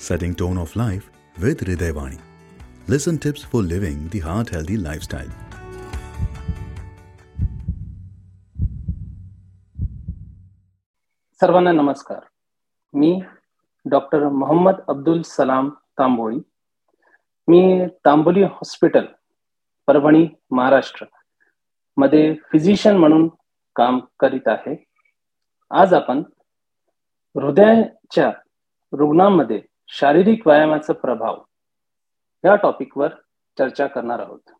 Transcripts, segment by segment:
setting tone of life with Ridevani. Listen tips for living the heart healthy lifestyle. सर्वांना नमस्कार मी doctor Mohammad Abdul Salam Tamboli मी Tamboli hospital Parbhani महाराष्ट्रमध्ये physician म्हणून काम करीत आहे आज आपण हृदयाच्या रुग्णांमध्ये शारीरिक व्यायामाचा प्रभाव या टॉपिकवर चर्चा करणार आहोत.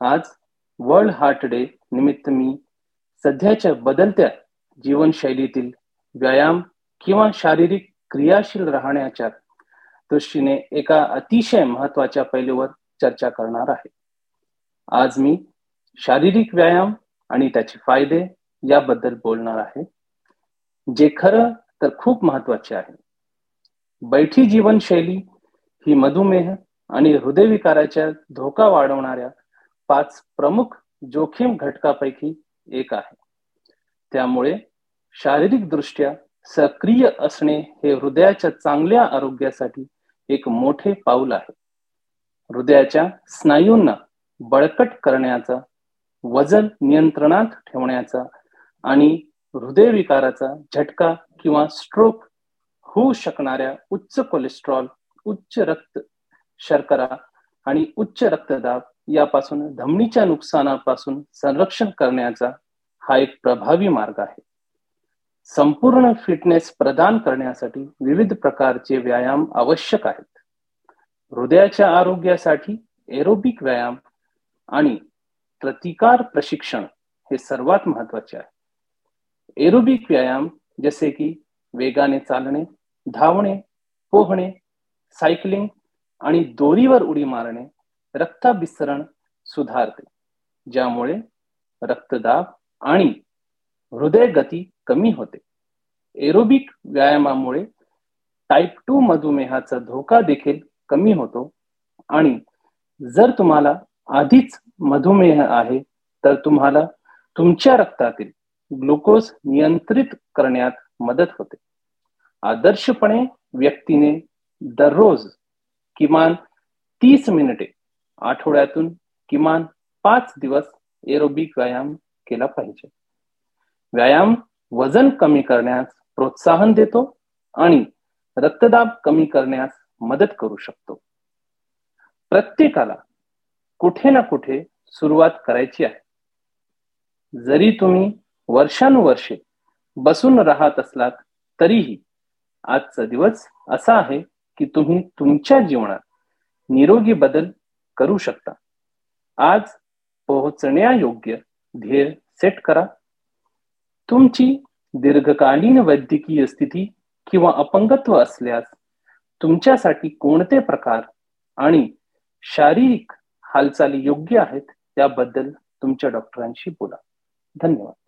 आज वर्ल्ड हार्ट डे निमित्त मी सध्याच्या बदलत्या जीवनशैलीतील व्यायाम किंवा शारीरिक क्रियाशील राहण्याच्या दृष्टीने एका अतिशय महत्त्वाच्या पैलूवर चर्चा करणार आहे. आज मी शारीरिक व्यायाम आणि त्याचे फायदे याबद्दल बोलणार आहे जे खरं तर खूप महत्त्वाचे आहे. बैठी जीवनशैली ही मधुमेह आणि हृदयविकाराच्या धोका वाढवणाऱ्या पाच प्रमुख जोखीम घटकापैकी एक आहे. त्यामुळे शारीरिक दृष्ट्या सक्रिय असणे हे हृदयाच्या चांगल्या आरोग्यासाठी एक मोठे पाऊल आहे. हृदयाच्या स्नायूंना बळकट करण्याचा वजन नियंत्रणात ठेवण्याचा आणि हृदयविकाराचा झटका किंवा स्ट्रोक होऊ शकणाऱ्या उच्च कोलेस्ट्रॉल उच्च रक्त शर्करा आणि उच्च रक्तदाब यापासून धमनीच्या नुकसानापासून संरक्षण करण्याचा हा एक प्रभावी मार्ग आहे. संपूर्ण फिटनेस प्रदान करण्यासाठी विविध प्रकारचे व्यायाम आवश्यक आहेत. हृदयाच्या आरोग्यासाठी एरोबिक व्यायाम आणि प्रतिकार प्रशिक्षण हे सर्वात महत्त्वाचे आहे. एरोबिक व्यायाम जसे की वेगाने चालणे धावणे पोहणे सायकलिंग आणि दोरीवर उडी मारणे रक्ताभिसरण सुधारते. ज्यामुळे रक्तदाब आणि हृदय गती कमी होते. एरोबिक व्यायामामुळे टाईप टू मधुमेहाचा धोका देखील कमी होतो आणि जर तुम्हाला आधीच मधुमेह आहे तर तुम्हाला तुमच्या रक्तातील ग्लुकोज नियंत्रित करण्यात मदत होते. आदर्शपणे व्यक्तीने दररोज किमान तीस मिनिटे आठवड्यातून किमान पाच दिवस एरोबिक व्यायाम केला पाहिजे. व्यायाम वजन कमी करण्यास प्रोत्साहन देतो आणि रक्तदाब कमी करण्यास मदत करू शकतो. प्रत्येकाला कुठे ना कुठे सुरुवात करायची आहे. जरी तुम्ही वर्षानुवर्षे बसून राहत असलात तरीही आजचा दिवस असा आहे की तुम्ही तुमच्या जीवनात निरोगी बदल करू शकता. आज पोहोचण्यायोग्य ध्येय सेट करा. तुमची दीर्घकालीन वैद्यकीय स्थिती किंवा अपंगत्व असल्यास तुमच्यासाठी कोणते प्रकार आणि शारीरिक हालचाली योग्य आहेत याबद्दल तुमच्या डॉक्टरांशी बोला. धन्यवाद.